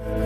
Nel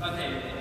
Okay.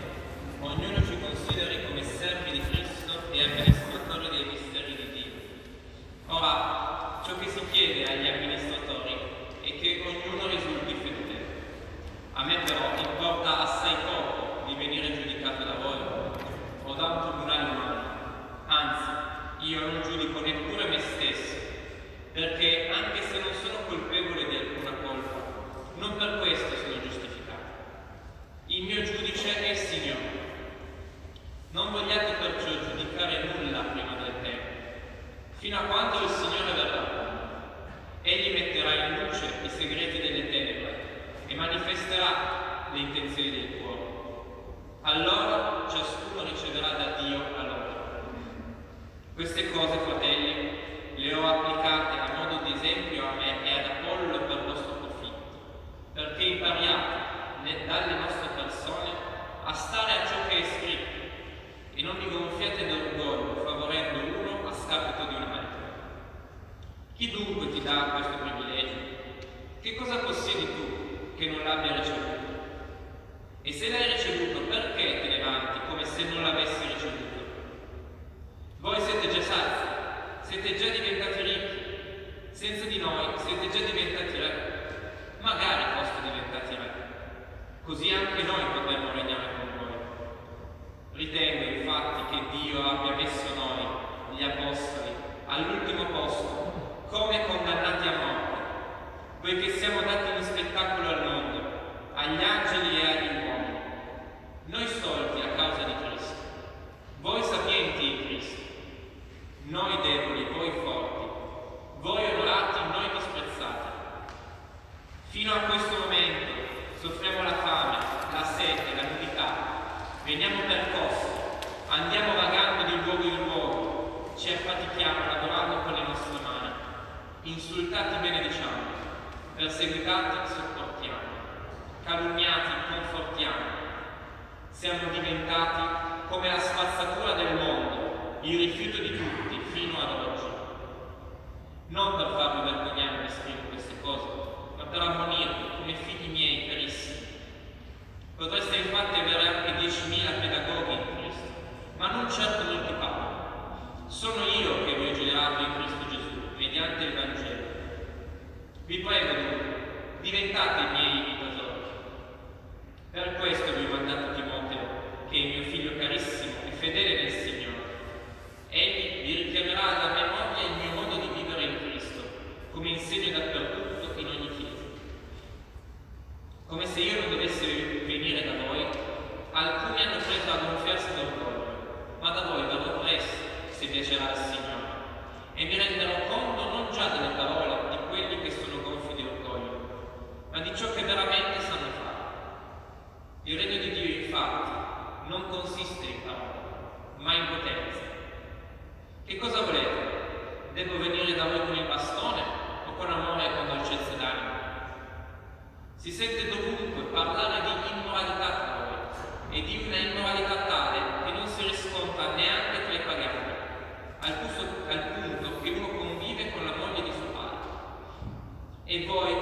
e voi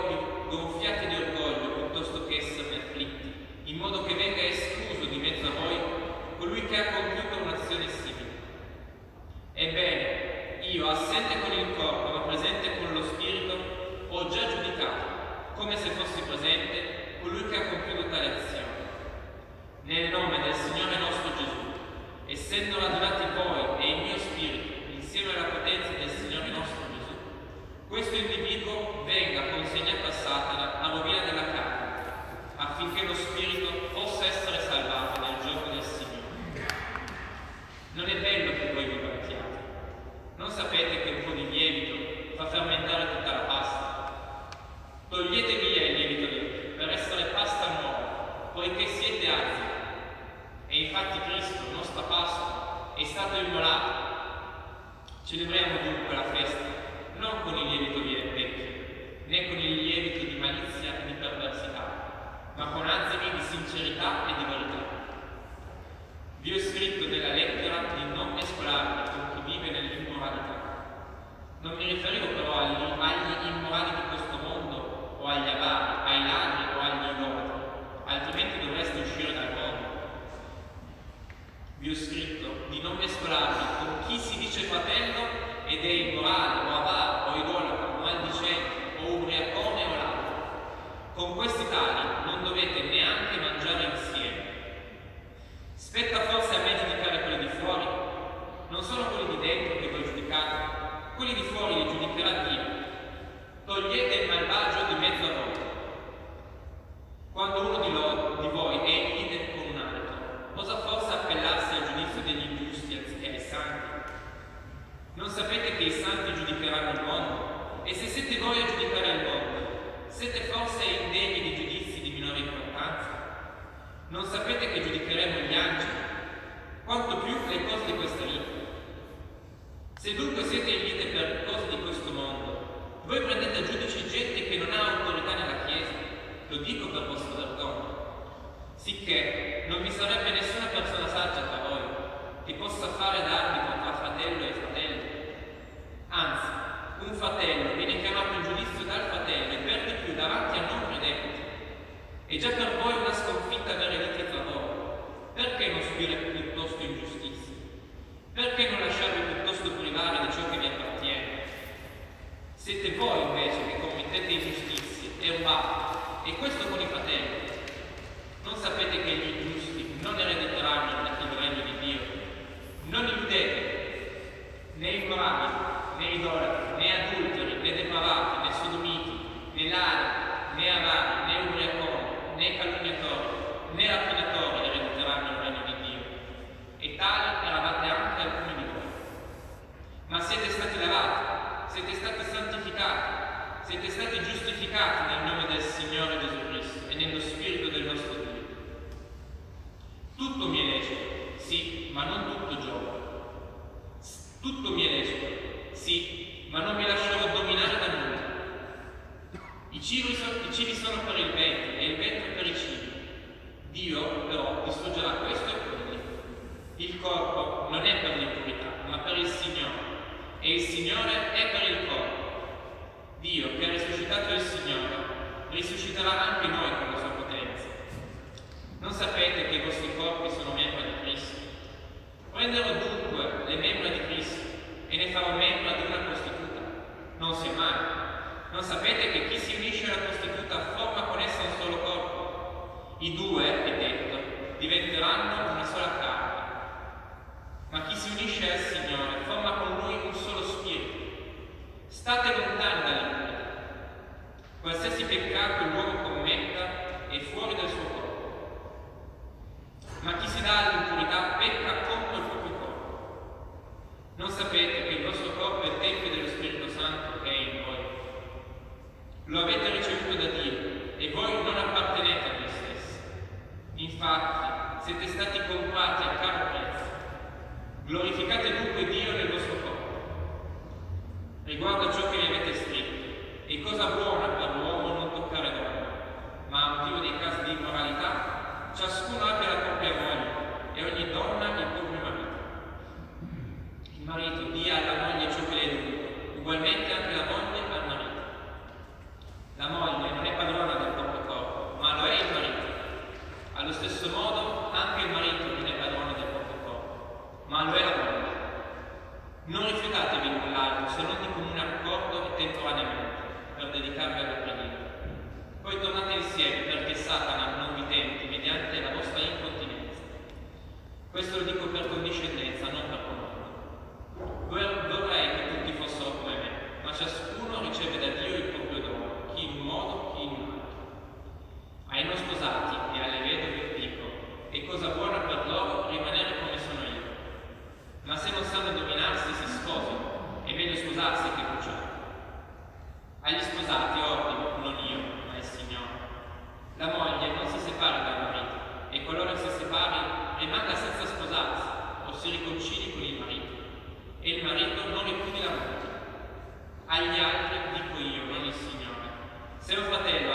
gonfiate di orgoglio piuttosto che essa afflitti, in modo che venga escluso di mezzo a voi colui che ha compiuto un'azione simile. Ebbene, io, assente con il corpo ma presente con lo spirito, ho già giudicato, come se fossi presente, colui che ha compiuto tale azione. Nel nome del Signore nostro Gesù, essendo radunati voi e il mio spirito, insieme alla potenza del Signore nostro Gesù, questo invito risusciterà anche noi con la sua potenza. Non sapete che i vostri corpi sono membri di Cristo? Prenderò dunque le membra di Cristo e ne farò membra di una prostituta. Non si amare. Non sapete che chi si unisce alla prostituta forma con essa un solo corpo? I due, è detto, diventeranno una sola carne. Ma chi si unisce al Signore forma con lui un solo spirito. State lontani peccato l'uomo commetta e fuori dal suo ma se non sanno dominarsi si sposano, è meglio sposarsi che bruciare. Agli sposati ordino, non io, ma il Signore. La moglie non si separa dal marito, e qualora si separi rimanga senza sposarsi o si riconcili con il marito, e il marito non ripudi la moglie. Agli altri dico io, non il Signore. Se un fratello ha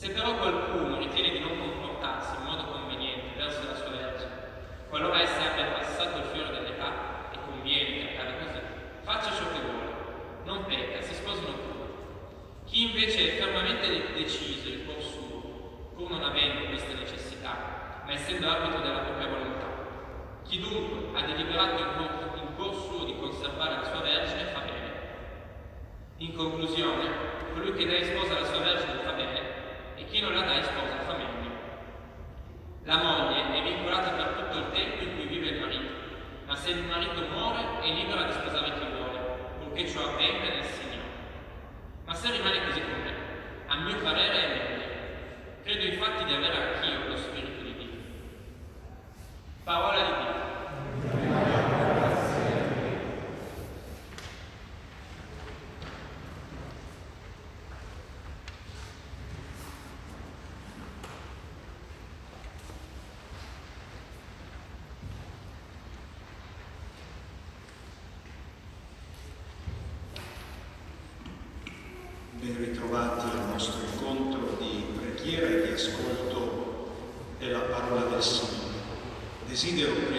se quedó Sim, deu.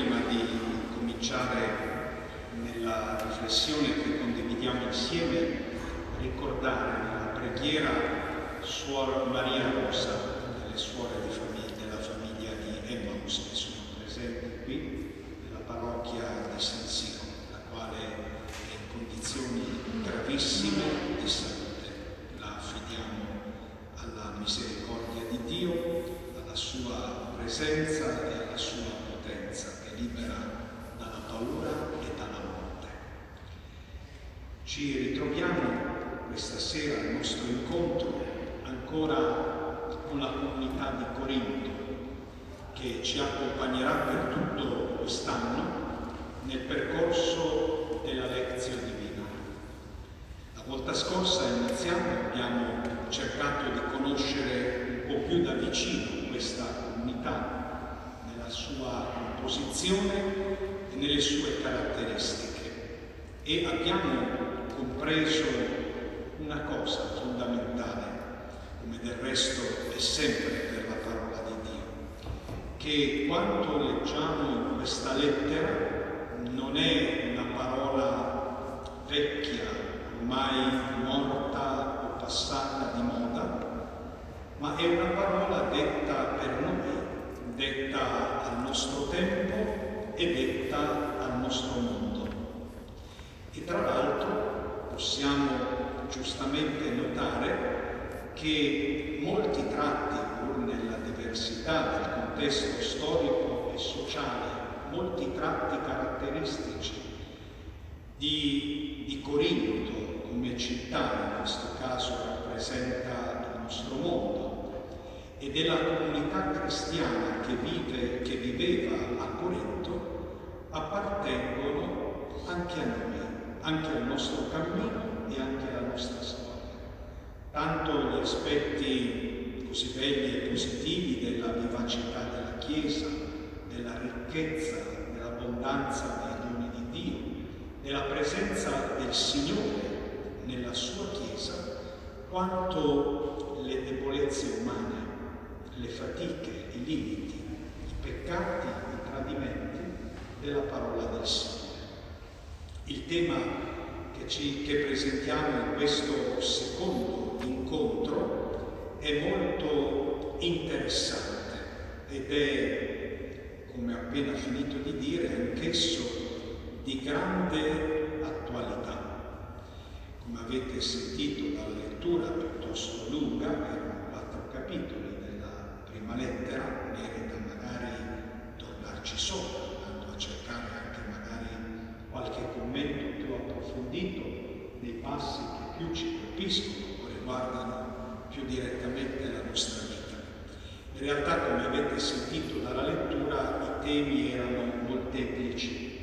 Ci ritroviamo questa sera al nostro incontro ancora con la comunità di Corinto che ci accompagnerà per tutto quest'anno nel percorso della lezione divina. La volta scorsa iniziamo, abbiamo cercato di conoscere un po' più da vicino questa comunità nella sua composizione e nelle sue caratteristiche e abbiamo compreso una cosa fondamentale, come del resto è sempre per la parola di Dio, che quanto leggiamo in questa lettera non è una parola vecchia, ormai morta o passata di moda, ma è una parola detta per noi, detta al nostro tempo e detta al nostro mondo. E tra l'altro possiamo giustamente notare che molti tratti, pur nella diversità del contesto storico e sociale, molti tratti caratteristici di, di Corinto come città, in questo caso rappresenta il nostro mondo, e della comunità cristiana che, vive, che viveva a Corinto appartengono anche a noi anche al nostro cammino e anche alla nostra storia. Tanto gli aspetti così belli e positivi della vivacità della Chiesa, della ricchezza, dell'abbondanza dei doni di Dio, della presenza del Signore nella sua Chiesa, quanto le debolezze umane, le fatiche, i limiti, i peccati, i tradimenti della parola del Signore. Il tema che, ci, che presentiamo in questo secondo incontro è molto interessante ed è, come ho appena finito di dire, anch'esso di grande attualità. Come avete sentito dalla lettura piuttosto lunga, erano quattro capitoli della prima lettera, merita magari tornarci sopra, qualche commento più approfondito nei passi che più ci colpiscono o riguardano più direttamente la nostra vita. In realtà, come avete sentito dalla lettura, i temi erano molteplici,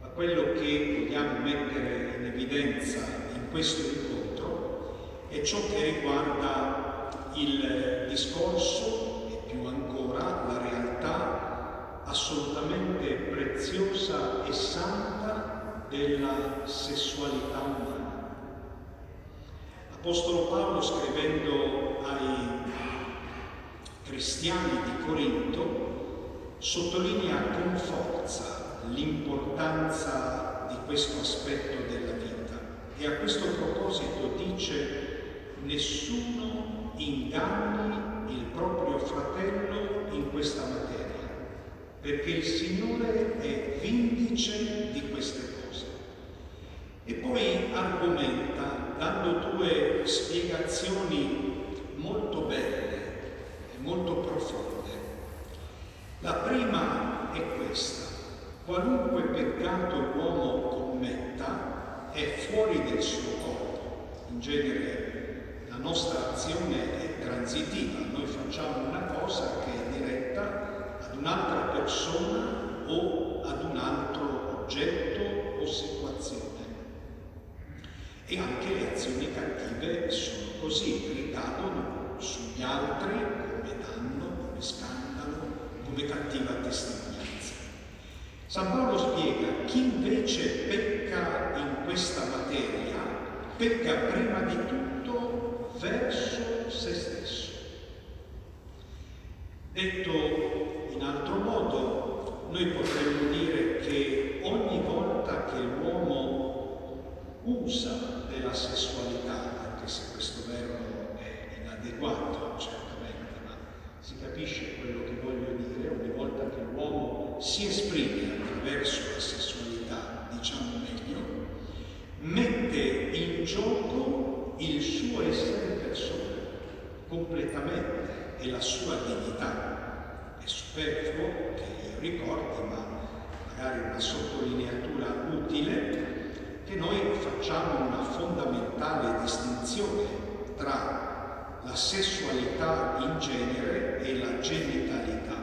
ma quello che vogliamo mettere in evidenza questo incontro è ciò che riguarda il discorso e più ancora la realtà assolutamente preziosa e santa della sessualità umana. L'Apostolo Paolo scrivendo ai cristiani di Corinto sottolinea con forza l'importanza di questo aspetto della vita e a questo proposito dice nessuno inganni il proprio fratello in questa materia, perché il Signore è vindice di queste cose. E poi argomenta dando due spiegazioni molto belle e molto profonde. La prima è questa. Qualunque peccato l'uomo commetta, è fuori del suo corpo. In genere la nostra azione è transitiva, noi facciamo una cosa che è diretta ad un'altra persona o ad un altro oggetto o situazione. E anche le azioni cattive sono così, ricadono sugli altri come danno, come scandalo, come cattiva testimonianza. San Paolo spiega chi invece pecca in questa materia, pecca prima di tutto verso se stesso. Detto in altro modo, noi potremmo dire che ogni volta che l'uomo usa della sessualità, anche se questo verbo è inadeguato certamente, ma si capisce quello che voglio dire, ogni volta che l'uomo si esprime attraverso la sessualità, diciamo meglio, mette in gioco il suo essere persona, completamente, e la sua dignità. È superfluo che io ricordi, ma magari una sottolineatura utile, che noi facciamo una fondamentale distinzione tra la sessualità in genere e la genitalità.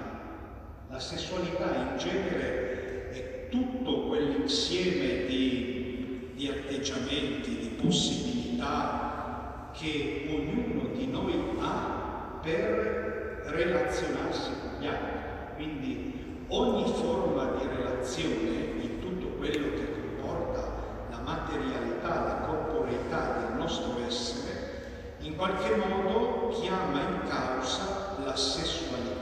La sessualità in genere è tutto quell'insieme di, di atteggiamenti, di possibilità che ognuno di noi ha per relazionarsi con gli altri. Quindi ogni forma di relazione in tutto quello che materialità, la corporeità del nostro essere, in qualche modo chiama in causa la sessualità.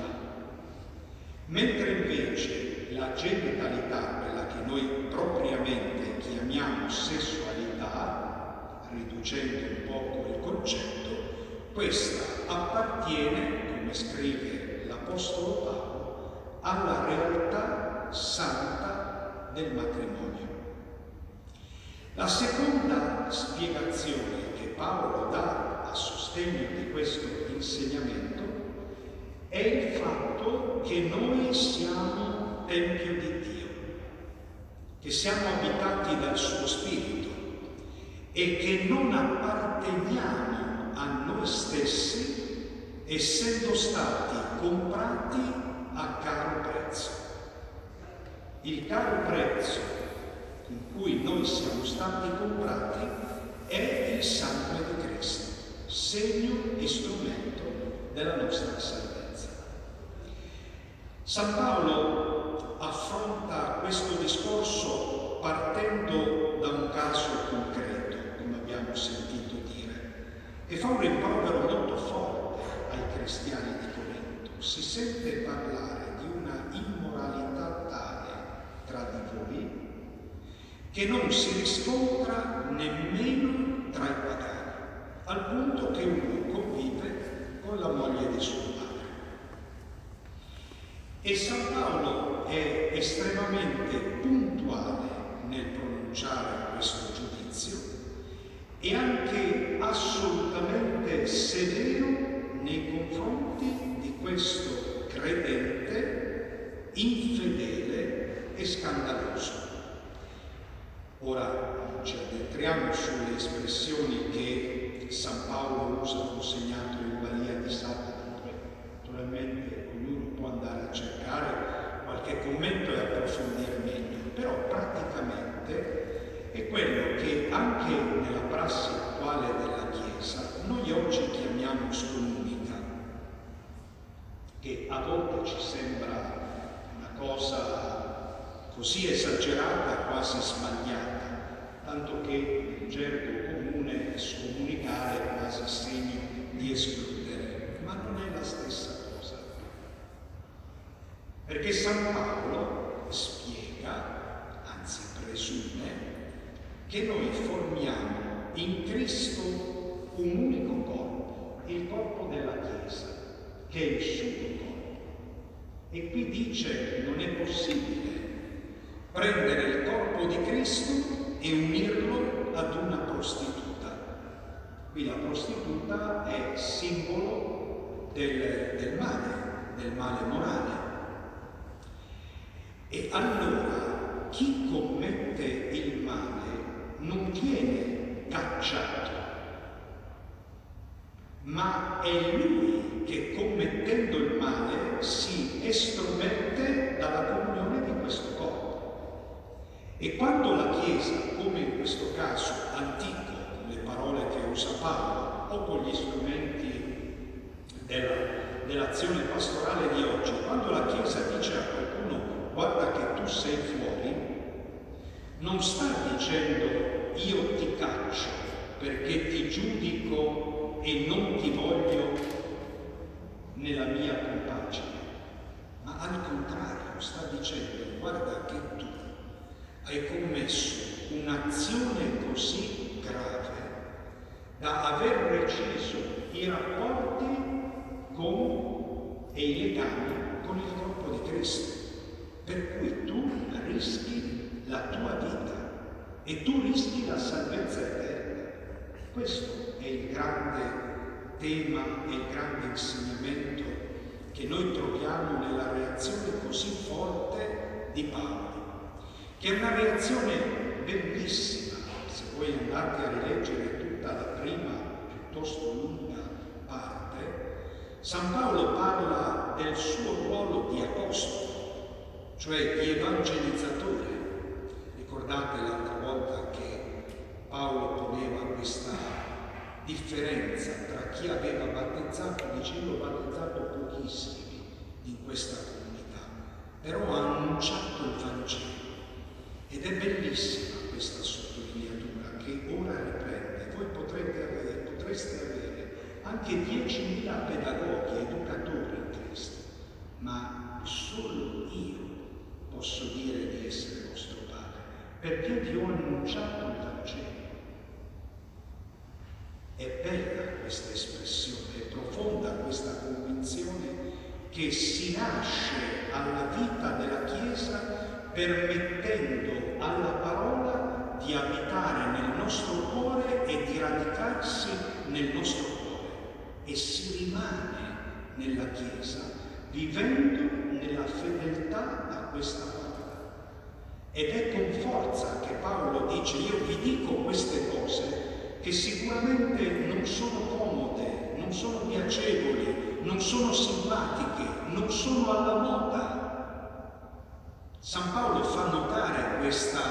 Mentre invece la genitalità, quella che noi propriamente chiamiamo sessualità, riducendo un poco il concetto, questa appartiene, come scrive l'Apostolo Paolo, alla realtà santa del matrimonio. La seconda spiegazione che Paolo dà a sostegno di questo insegnamento è il fatto che noi siamo Tempio di Dio, che siamo abitati dal suo Spirito e che non apparteniamo a noi stessi essendo stati comprati a il caro prezzo con cui noi siamo stati comprati è il sangue di Cristo, segno e strumento della nostra salvezza. San Paolo affronta questo discorso partendo da un caso concreto, come abbiamo sentito dire, e fa un rimprovero molto forte ai cristiani di Corinto. Si sente parlare che non si riscontra nemmeno tra i pagani, al punto che uno convive con la moglie di suo padre. E San Paolo è estremamente puntuale nel pronunciare questo giudizio e anche assolutamente severo nei confronti di questo credente infedele e scandaloso. Ora ci addentriamo sulle espressioni che San Paolo usa consegnato in Maria di Sabato, naturalmente ognuno può andare a cercare qualche commento e approfondire meglio, però praticamente è quello che anche nella prassi attuale della Chiesa noi oggi chiamiamo scomunica, che a volte ci sembra una cosa così esagerata, quasi sbagliata, tanto che in gergo comune scomunicare è quasi segno di escludere, ma non è la stessa cosa. Perché San Paolo spiega, anzi presume, che noi formiamo in Cristo un unico corpo, il corpo della Chiesa, che è il suo corpo. E qui dice non è possibile prendere il corpo di Cristo e unirlo ad una prostituta. Qui la prostituta è simbolo del, del male, del male morale. E allora chi commette il male non viene cacciato, ma è lui che commettendo il male si estromette dalla comunione. E quando la Chiesa, come in questo caso antico, con le parole che usa Paolo, o con gli strumenti della, dell'azione pastorale di oggi, quando la Chiesa dice a qualcuno guarda che tu sei fuori, non sta dicendo io ti caccio perché ti giudico e non ti voglio nella mia compagine, ma al contrario sta dicendo guarda che hai commesso un'azione così grave da aver reciso i rapporti con e i legami con il corpo di Cristo, per cui tu rischi la tua vita e tu rischi la salvezza eterna. Questo è il grande tema e il grande insegnamento che noi troviamo nella reazione così forte di Paolo, che è una reazione bellissima. Se voi andate a rileggere tutta la prima piuttosto lunga parte, San Paolo parla del suo ruolo di apostolo, cioè di evangelizzatore. Ricordate l'altra volta che Paolo poneva questa differenza tra chi aveva battezzato, dicevo battezzato pochissimi in questa comunità, però ha annunciato il Vangelo. Ed è bellissima questa sottolineatura che ora riprende. Voi potrete avere, potreste avere anche 10.000 pedagoghi, educatori in Cristo, ma solo io posso dire di essere vostro Padre, perché vi ho annunciato il Vangelo. È bella questa espressione, è profonda questa convinzione che si nasce alla vita della Chiesa permettendo alla parola di abitare nel nostro cuore e di radicarsi nel nostro cuore e si rimane nella Chiesa vivendo nella fedeltà a questa parola. Ed è con forza che Paolo dice io vi dico queste cose che sicuramente non sono comode, non sono piacevoli, non sono simpatiche, non sono alla moda. San Paolo fa questa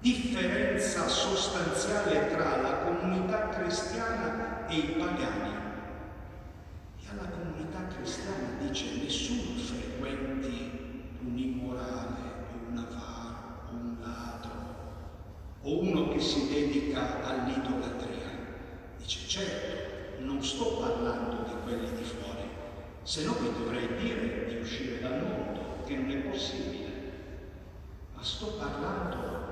differenza sostanziale tra la comunità cristiana e i pagani. E alla comunità cristiana dice nessuno frequenti un immorale un avaro un ladro o uno che si dedica all'idolatria. Dice certo, non sto parlando di quelli di fuori, se no vi dovrei dire di uscire dal mondo, che non è possibile. Ma sto parlando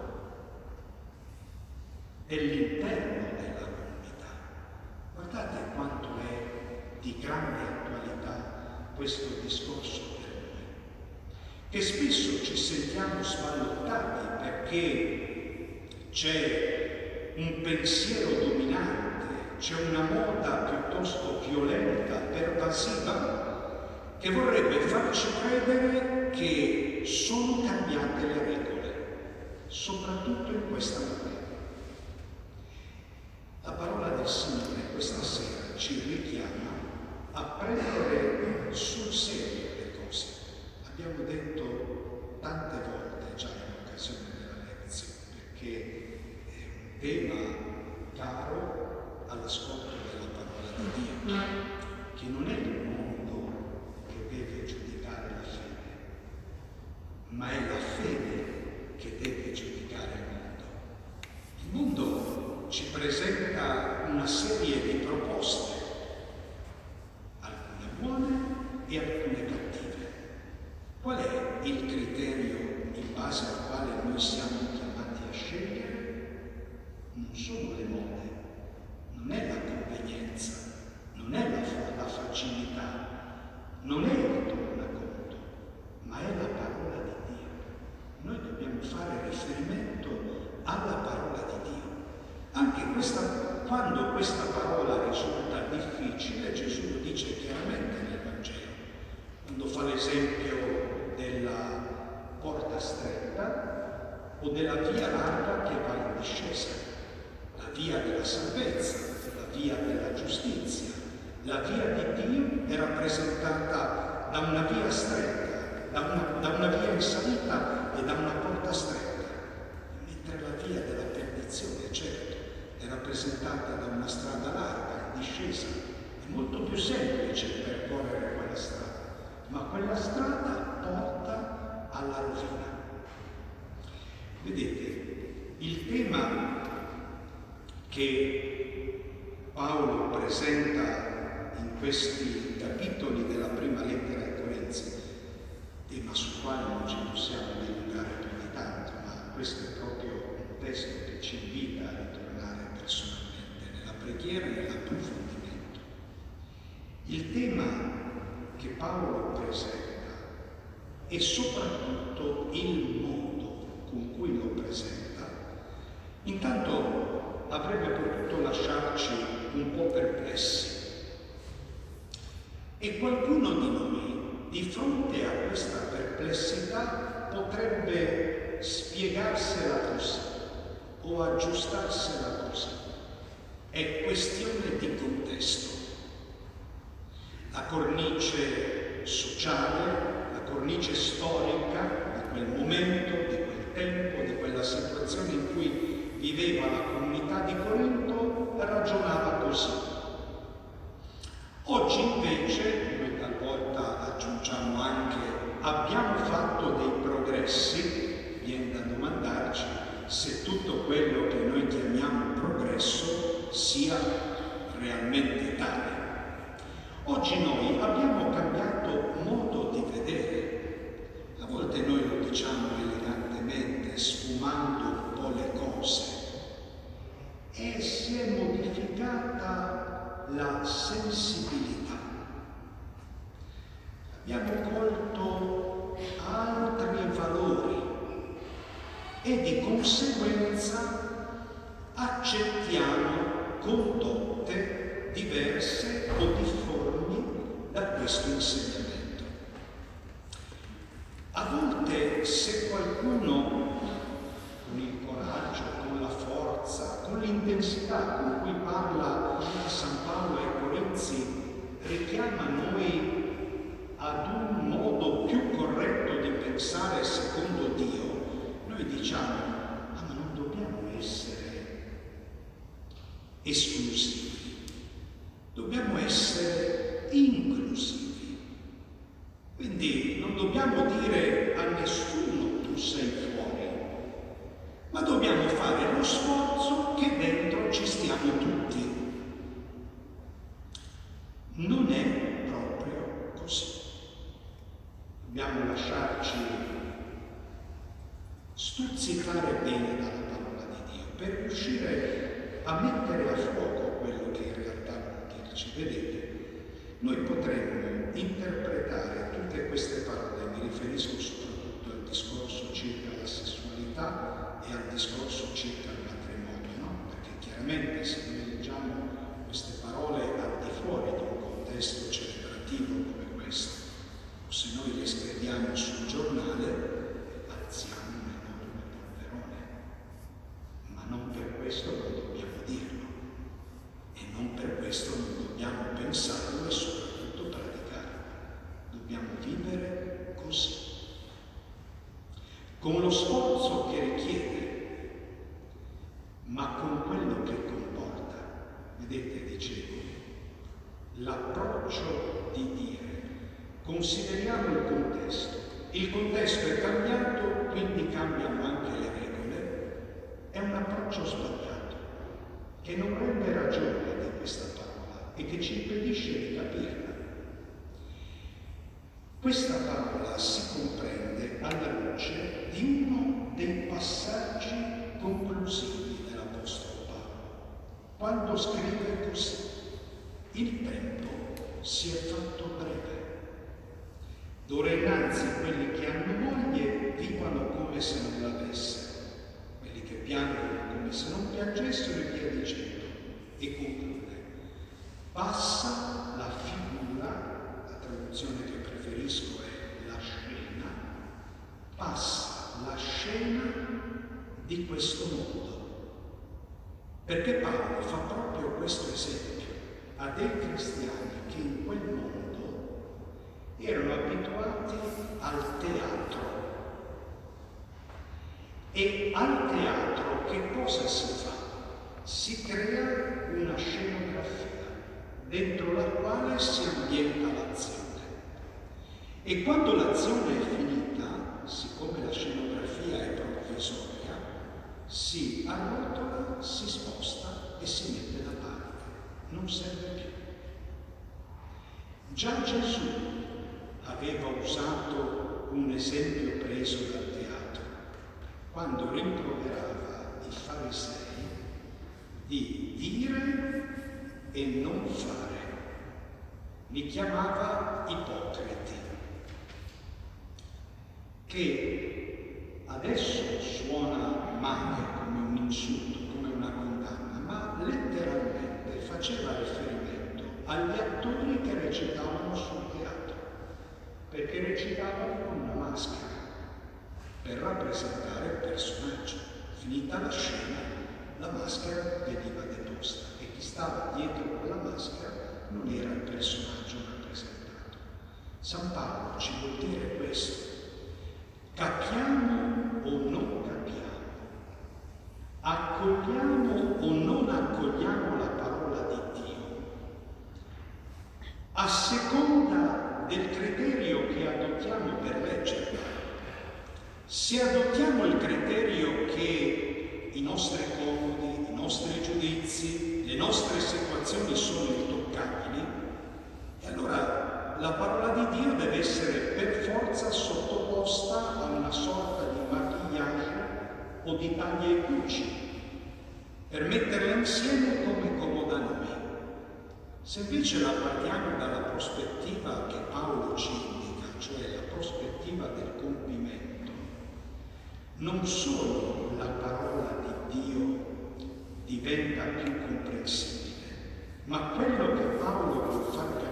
dell'interno della comunità. Guardate quanto è di grande attualità questo discorso per noi, che spesso ci sentiamo sballottati perché c'è un pensiero dominante, c'è una moda piuttosto violenta, pervasiva, che vorrebbe farci credere che sono cambiate le regole, soprattutto in questa materia. La parola del Signore questa sera ci richiama a prendere sul serio le cose. Abbiamo detto tante volte già in occasione della lezione, perché è un tema caro all'ascolto della parola di Dio, che non è il mondo che deve giudicare la fede, ma è la fede che deve giudicare il mondo. Il mondo ci presenta una serie di proposte, o aggiustarsela cosa. È questione di contesto. La cornice sociale, la cornice storica di quel momento, di quel tempo, di quella situazione in cui viveva la comunità di Corinto, ragionava così. Oggi invece, noi talvolta aggiungiamo anche, abbiamo fatto dei progressi, viene da domandarci, se tutto quello che noi chiamiamo progresso sia realmente tale. Oggi noi abbiamo cambiato modo di vedere, a volte noi lo diciamo elegantemente, sfumando un po' le cose, e si è modificata la sensibilità. Abbiamo colto altri valori e di conseguenza accettiamo condotte diverse o difformi da questo insegnamento. A volte se qualcuno con il coraggio, con la forza, con l'intensità con cui parla San Paolo ai Corinzi, richiama noi ad un modo più corretto di pensare secondo Dio, diciamo, ah, ma non dobbiamo essere esclusivi, dobbiamo essere inclusivi. Quindi non dobbiamo dire a nessuno tu sei fuori, ma dobbiamo fare lo sforzo che dentro ci stiamo tutti. Non è proprio così. Dobbiamo lasciarci stuzzicare bene dalla parola di Dio per riuscire a mettere a fuoco quello che in realtà vuol dirci. Vedete, noi potremmo interpretare tutte queste parole, mi riferisco soprattutto al discorso circa la sessualità e al discorso circa il matrimonio, no? Perché chiaramente se noi leggiamo queste parole al di fuori di un contesto celebrativo come questo, o se noi le scriviamo sul giornale, alziamo un enorme polverone. Ma non per questo non dobbiamo dirlo. E non per questo non dobbiamo pensarlo e soprattutto praticarlo. Dobbiamo vivere così. Con lo sforzo che richiede, ma con quello che comporta. Vedete, dicevo, l'approccio di dire consideriamo il contesto. Il contesto è cambiato, quindi cambiano anche le regole. È un approccio sbagliato che non rende ragione di questa parola e che ci impedisce di capirla. Questa parola si comprende alla luce di uno dei passaggi conclusivi dell'Apostolo Paolo, quando scrive così, il tempo si è fatto breve. D'ora innanzi quelli che hanno moglie vivono come se non l'avessero, quelli che piangono come se non piangessero e via dicendo. E conclude, passa la figura, la traduzione che preferisco è la scena, passa la scena di questo mondo. Perché Paolo fa proprio questo esempio a dei cristiani che in quel mondo erano abituati al teatro. E al teatro che cosa si fa? Si crea una scenografia dentro la quale si ambienta l'azione. E quando l'azione è finita, siccome la scenografia è provvisoria, si arrotola, si sposta e si mette da parte. Non serve più. Già Gesù aveva usato un esempio preso dal teatro quando rimproverava i farisei di dire e non fare. Li chiamava ipocriti, che adesso suona male come un insulto, come una condanna, ma letteralmente faceva riferimento agli attori che recitavano sul teatro, perché recitavano con una maschera per rappresentare il personaggio. Finita la scena, la maschera veniva deposta e chi stava dietro quella maschera non era il personaggio rappresentato. San Paolo ci vuol dire questo. Capiamo o non capiamo? Accogliamo o non accogliamo la parola di Dio? A seconda del criterio che adottiamo per leggerla. Se adottiamo il criterio che i nostri comodi, i nostri giudizi, le nostre situazioni sono intoccabili, e allora la parola di Dio deve essere per forza sottoposta a una sorta di maquillage o di taglia e cuci, per metterla insieme come comoda noi. Se invece la guardiamo dalla prospettiva che Paolo ci indica, cioè la prospettiva del compimento, non solo la parola di Dio diventa più comprensibile, ma quello che Paolo vuol far capire,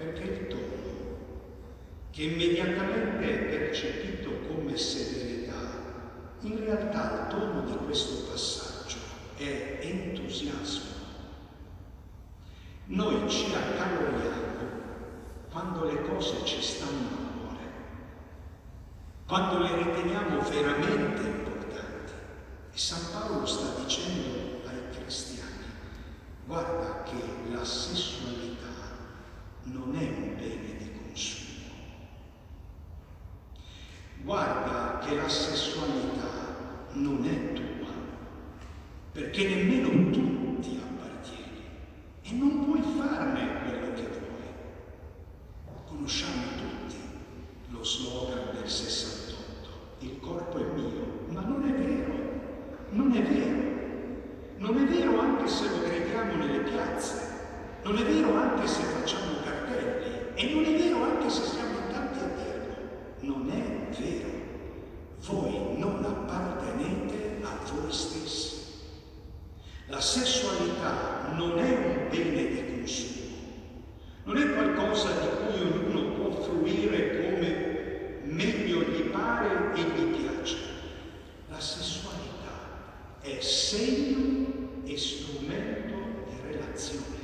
perché il tono, che immediatamente è percepito come severità, in realtà il tono di questo passaggio è entusiasmo. Noi ci accaloriamo quando le cose ci stanno a cuore, quando le riteniamo veramente importanti. San Paolo sta dicendo ai cristiani, guarda che la sessualità non è un bene di consumo. Guarda che la sessualità non è tua, perché nemmeno tu ti appartieni e non puoi farne quello che vuoi. Conosciamo tutti lo slogan del 68, il corpo è mio, ma non è vero. Non è vero. Non è vero anche se lo gridiamo nelle piazze. Non è vero anche se facciamo. E non è vero anche se siamo in tanti a dirlo. Non è vero. Voi non appartenete a voi stessi. La sessualità non è un bene di consumo. Non è qualcosa di cui ognuno può fruire come meglio gli pare e gli piace. La sessualità è segno e strumento di relazione.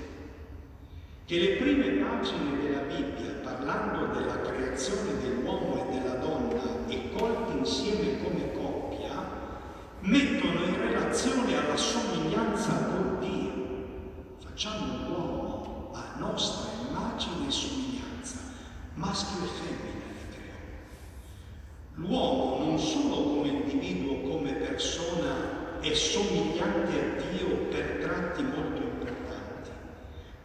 Che le prime pagine della Bibbia, parlando della creazione dell'uomo e della donna e colti insieme come coppia, mettono in relazione alla somiglianza con Dio. Facciamo l'uomo a nostra immagine e somiglianza, maschio e femmina li creò. L'uomo non solo come individuo, come persona è somigliante a Dio per tratti molto importanti,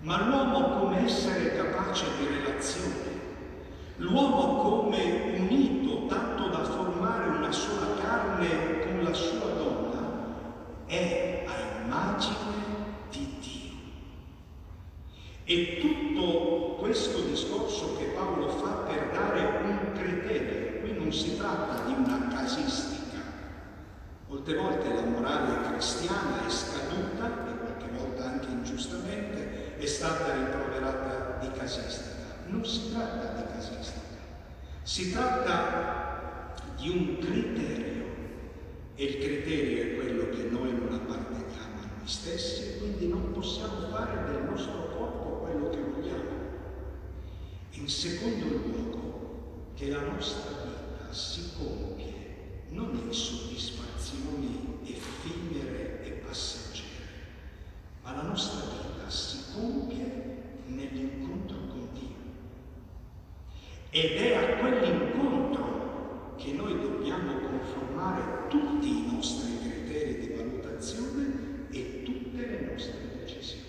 ma l'uomo come essere capace di relazione, l'uomo come unito tanto da formare una sola carne con la sua donna, è a immagine di Dio. E tutto questo discorso che Paolo fa per dare un criterio, qui non si tratta di una casistica, Molte volte la morale cristiana è scaduta e qualche volta anche ingiustamente è stata rimproverata di casistica. Non si tratta di casistica, si tratta di un criterio e il criterio è quello che noi non apparteniamo a noi stessi quindi non possiamo fare del nostro corpo quello che vogliamo. In secondo luogo, che la nostra vita si compie non in soddisfazioni effimere e passeggere, ma la nostra vita si compie nell'incontro con Dio. Ed è a quell'incontro che noi dobbiamo conformare tutti i nostri criteri di valutazione e tutte le nostre decisioni.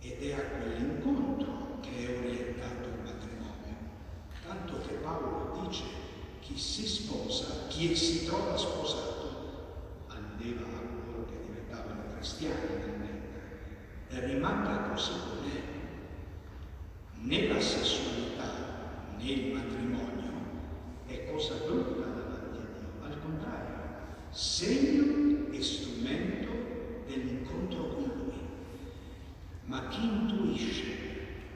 Ed è a quell'incontro che è orientato il matrimonio. Tanto che Paolo dice chi si sposa, chi si trova sposato, alludeva a coloro che diventavano cristiani nel rimanga così com'è. Né la sessualità né il matrimonio è cosa brutta davanti a Dio, al contrario, segno e strumento dell'incontro con Lui. Ma chi intuisce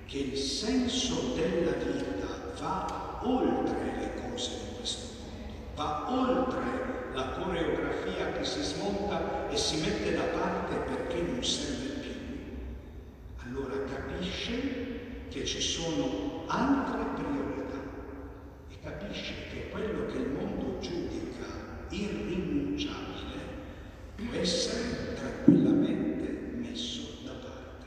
che il senso della vita va oltre le cose va oltre la coreografia che si smonta e si mette da parte perché non serve più. Allora capisce che ci sono altre priorità e capisce che quello che il mondo giudica irrinunciabile può essere tranquillamente messo da parte.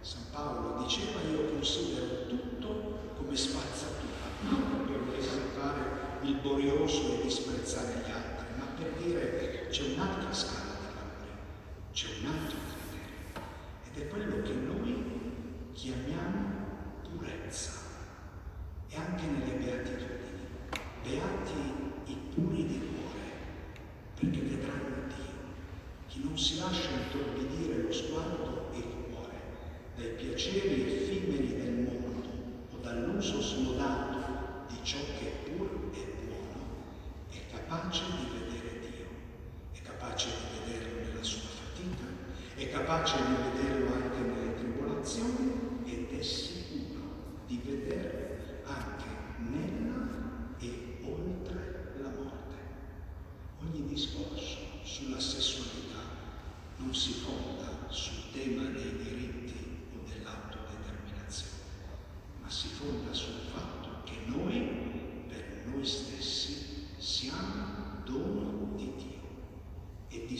San Paolo diceva io considero tutto come spazzatura, non per volesse fare il borioso e disprezzare gli altri, ma per dire c'è un'altra scala di valore, c'è un altro criterio ed è quello che noi chiamiamo purezza. E anche nelle beatitudini, beati i puri di cuore, perché vedranno Dio. Chi non si lascia intorbidire lo sguardo e il cuore dai piaceri effimeri del mondo o dall'uso smodato di ciò che è puro e capace di vedere Dio, è capace di vederlo nella sua fatica, è capace di vederlo anche nelle tribolazioni ed è sicuro di vederlo anche nella e oltre la morte. Ogni discorso sulla sessualità non si fonda sul tema dei diritti o dell'autodeterminazione, ma si fonda sul fatto che noi, per noi stessi, siamo dono di Dio e di